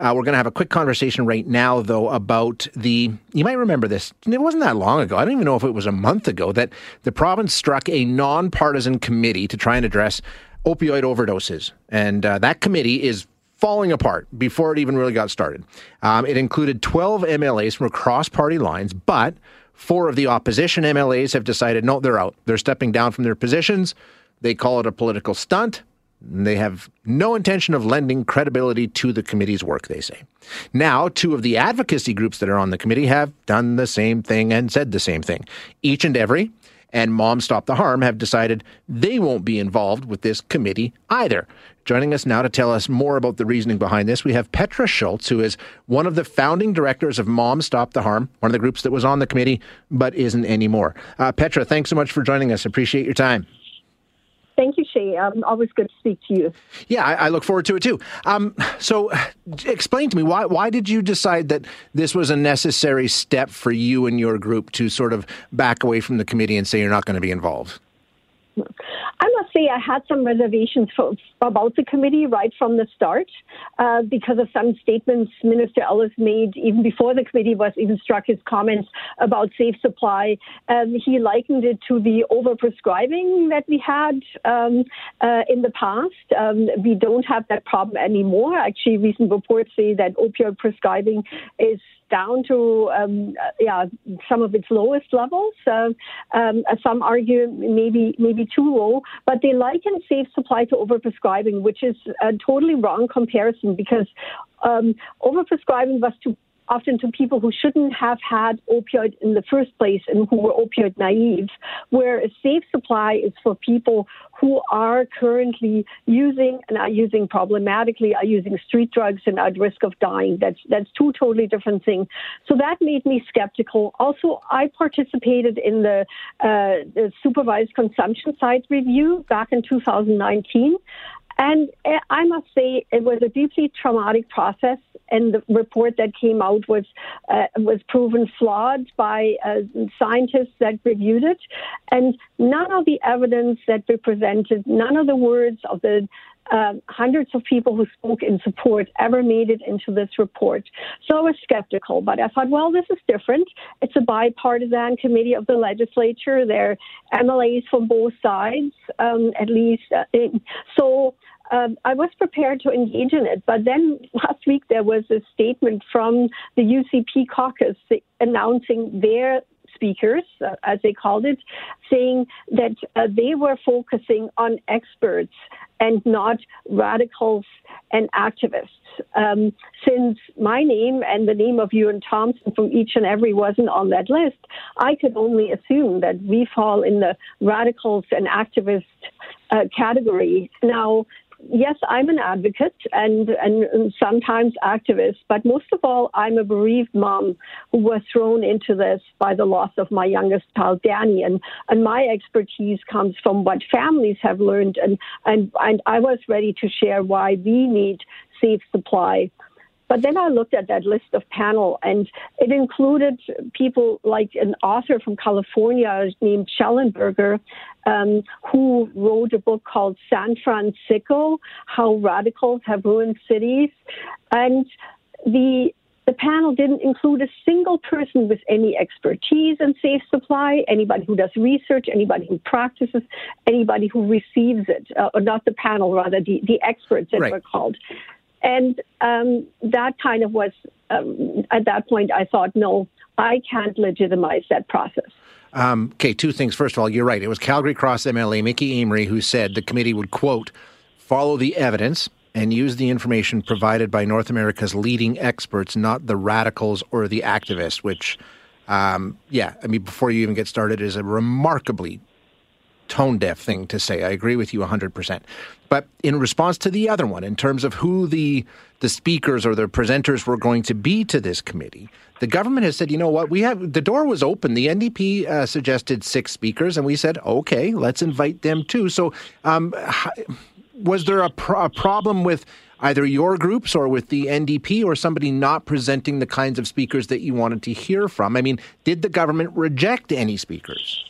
Uh, we're going to have a quick conversation right now, though, about the. You might remember this. It wasn't that long ago. I don't even know if it was a month ago that the province struck a nonpartisan committee to try and address opioid overdoses. And uh, that committee is falling apart before it even really got started. Um, it included 12 MLAs from across party lines, but four of the opposition MLAs have decided no, they're out. They're stepping down from their positions. They call it a political stunt. They have no intention of lending credibility to the committee's work, they say. Now, two of the advocacy groups that are on the committee have done the same thing and said the same thing. Each and every and Moms Stop the Harm have decided they won't be involved with this committee either. Joining us now to tell us more about the reasoning behind this, we have Petra Schulz, who is one of the founding directors of Moms Stop the Harm, one of the groups that was on the committee but isn't anymore. Uh, Petra, thanks so much for joining us. Appreciate your time. Shay. Um, always good to speak to you. Yeah, I, I look forward to it too. Um, so, explain to me why why did you decide that this was a necessary step for you and your group to sort of back away from the committee and say you're not going to be involved? I say I had some reservations for, about the committee right from the start uh, because of some statements Minister Ellis made even before the committee was even struck his comments about safe supply. Um, he likened it to the overprescribing that we had um, uh, in the past. Um, we don't have that problem anymore. Actually, recent reports say that opioid prescribing is down to um, uh, yeah some of its lowest levels. Uh, um, some argue maybe maybe too low, but they liken safe supply to overprescribing, which is a totally wrong comparison because um, overprescribing was to often to people who shouldn't have had opioid in the first place and who were opioid naive, where a safe supply is for people who are currently using and are using problematically, are using street drugs and are at risk of dying. That's that's two totally different things. So that made me skeptical. Also, I participated in the, uh, the supervised consumption site review back in 2019. And eh, I must say, it was a deeply traumatic process, and the report that came out was uh, was proven flawed by uh, scientists that reviewed it, and none of the evidence that we presented, none of the words of the uh, hundreds of people who spoke in support ever made it into this report. So I was skeptical, but I thought, well, this is different. It's a bipartisan committee of the legislature. There are MLAs from both sides, um, at least. Uh, so um, I was prepared to engage in it. But then last week there was a statement from the UCP caucus announcing their speakers, uh, as they called it, saying that uh, they were focusing on experts and not radicals and activists. Um, since my name and the name of Euan Thompson from each and every wasn't on that list, I could only assume that we fall in the radicals and activists uh, category. Now, yes, I'm an advocate and, and, sometimes activist, but most of all, I'm a bereaved mom who was thrown into this by the loss of my youngest child, Danny. And, and my expertise comes from what families have learned. And, and, and I was ready to share why we need safe supply but then I looked at that list of panel, and it included people like an author from California named Shellenberger, um, who wrote a book called San Fransicko: How Radicals Have Ruined Cities, and the the panel didn't include a single person with any expertise in safe supply, anybody who does research, anybody who practices, anybody who receives it, uh, or not the panel, rather the, the experts that right. were called. And um, that kind of was, um, at that point, I thought, no, I can't legitimize that process. Um, okay, two things. First of all, you're right. It was Calgary Cross MLA Mickey Amery who said the committee would, quote, follow the evidence and use the information provided by North America's leading experts, not the radicals or the activists, which, um, yeah, I mean, before you even get started, is a remarkably tone deaf thing to say. I agree with you 100%. But in response to the other one, in terms of who the, the speakers or the presenters were going to be to this committee, the government has said, you know what, we have the door was open. The NDP uh, suggested six speakers, and we said, okay, let's invite them too. So, um, was there a, pro- a problem with either your groups or with the NDP or somebody not presenting the kinds of speakers that you wanted to hear from? I mean, did the government reject any speakers?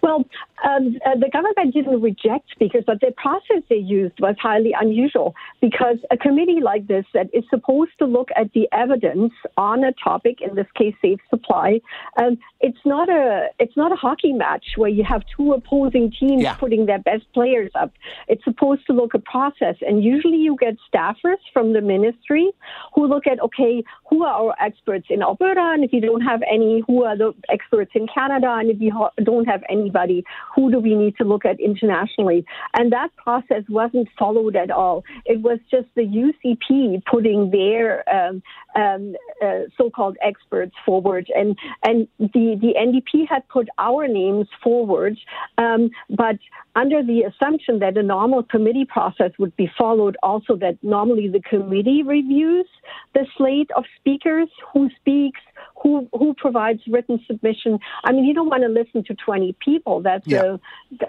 Well, Um, uh, the government didn't reject speakers, but the process they used was highly unusual because a committee like this that is supposed to look at the evidence on a topic, in this case, safe supply, um, it's not a it's not a hockey match where you have two opposing teams yeah. putting their best players up. It's supposed to look a process, and usually you get staffers from the ministry who look at okay, who are our experts in Alberta, and if you don't have any, who are the experts in Canada, and if you don't have anybody, who do we need to look at internationally? And that process wasn't followed at all. It was just the UCP putting their um, um, uh, so-called experts forward, and and the the NDP had put our names forward, um, but under the assumption that a normal committee process would be followed, also that normally the committee reviews the slate of speakers who speaks, who who provides written submission. I mean, you don't want to listen to 20 people. That's yeah. a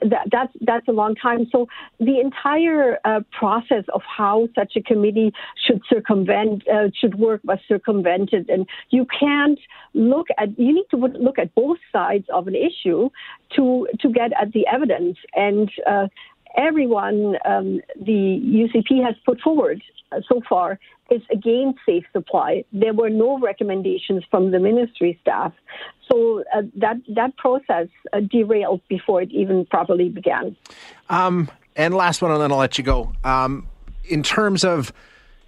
that, that's that's a long time. So the entire uh, process of how such a committee should circumvent uh, should work was circumvented, and you can't look at you need to look at both sides of an issue to to get at the evidence and. Uh, everyone um, the UCP has put forward so far is against safe supply. There were no recommendations from the ministry staff. So uh, that, that process uh, derailed before it even properly began. Um, and last one, and then I'll let you go. Um, in terms of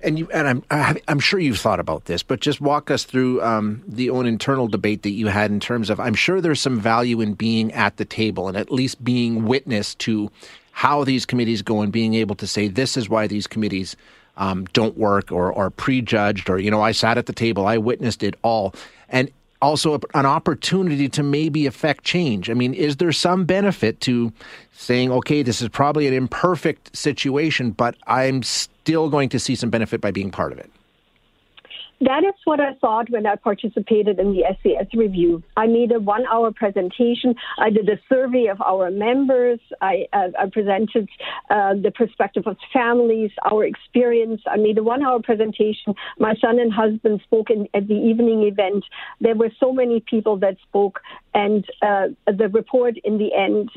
and you and I'm I'm sure you've thought about this, but just walk us through um, the own internal debate that you had in terms of I'm sure there's some value in being at the table and at least being witness to how these committees go and being able to say this is why these committees um, don't work or are prejudged or you know I sat at the table I witnessed it all and also an opportunity to maybe affect change. I mean, is there some benefit to saying, okay, this is probably an imperfect situation, but I'm still going to see some benefit by being part of it? That is what I thought when I participated in the SAS review. I made a one hour presentation. I did a survey of our members. I, uh, I presented uh, the perspective of families, our experience. I made a one hour presentation. My son and husband spoke in, at the evening event. There were so many people that spoke, and uh, the report in the end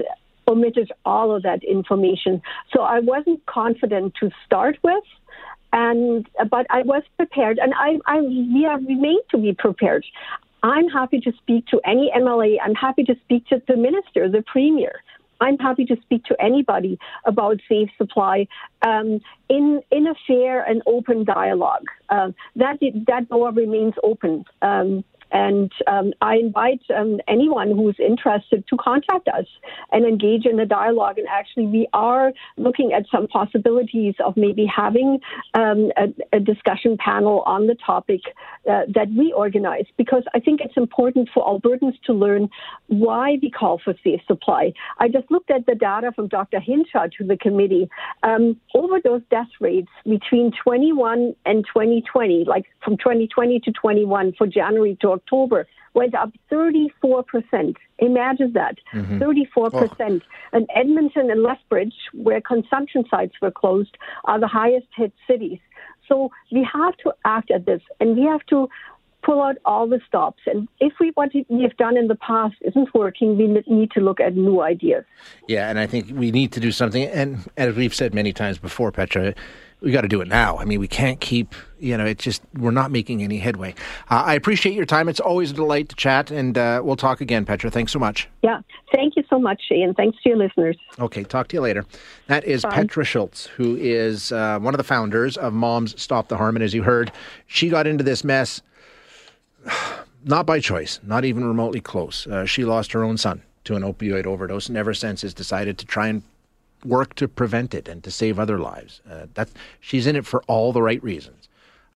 omitted all of that information. So I wasn't confident to start with and but I was prepared, and I, I we have remained to be prepared. I'm happy to speak to any MLA. I'm happy to speak to the minister, the premier. I'm happy to speak to anybody about safe supply um, in in a fair and open dialogue. Uh, that that door remains open. Um, and um, I invite um, anyone who's interested to contact us and engage in a dialogue. And actually, we are looking at some possibilities of maybe having um, a, a, discussion panel on the topic uh, that we organize because I think it's important for Albertans to learn why we call for safe supply. I just looked at the data from Dr. Hinshaw to the committee. Um, overdose death rates between 21 and 2020, like from 2020 to 21 for January to October went up 34%. Imagine that, mm-hmm. 34%. Oh. And Edmonton and Lethbridge, where consumption sites were closed, are the highest hit cities. So we have to act at this, and we have to pull out all the stops. And if we what we have done in the past isn't working, we need to look at new ideas. Yeah, and I think we need to do something. And as we've said many times before, Petra, we got to do it now. I mean, we can't keep, you know, it's just, we're not making any headway. Uh, I appreciate your time. It's always a delight to chat, and uh, we'll talk again, Petra. Thanks so much. Yeah. Thank you so much, Shane. Thanks to your listeners. Okay. Talk to you later. That is Bye. Petra Schulz, who is uh, one of the founders of Moms Stop the Harm. And as you heard, she got into this mess not by choice, not even remotely close. Uh, she lost her own son to an opioid overdose and ever since has decided to try and work to prevent it and to save other lives. Uh, that's she's in it for all the right reasons.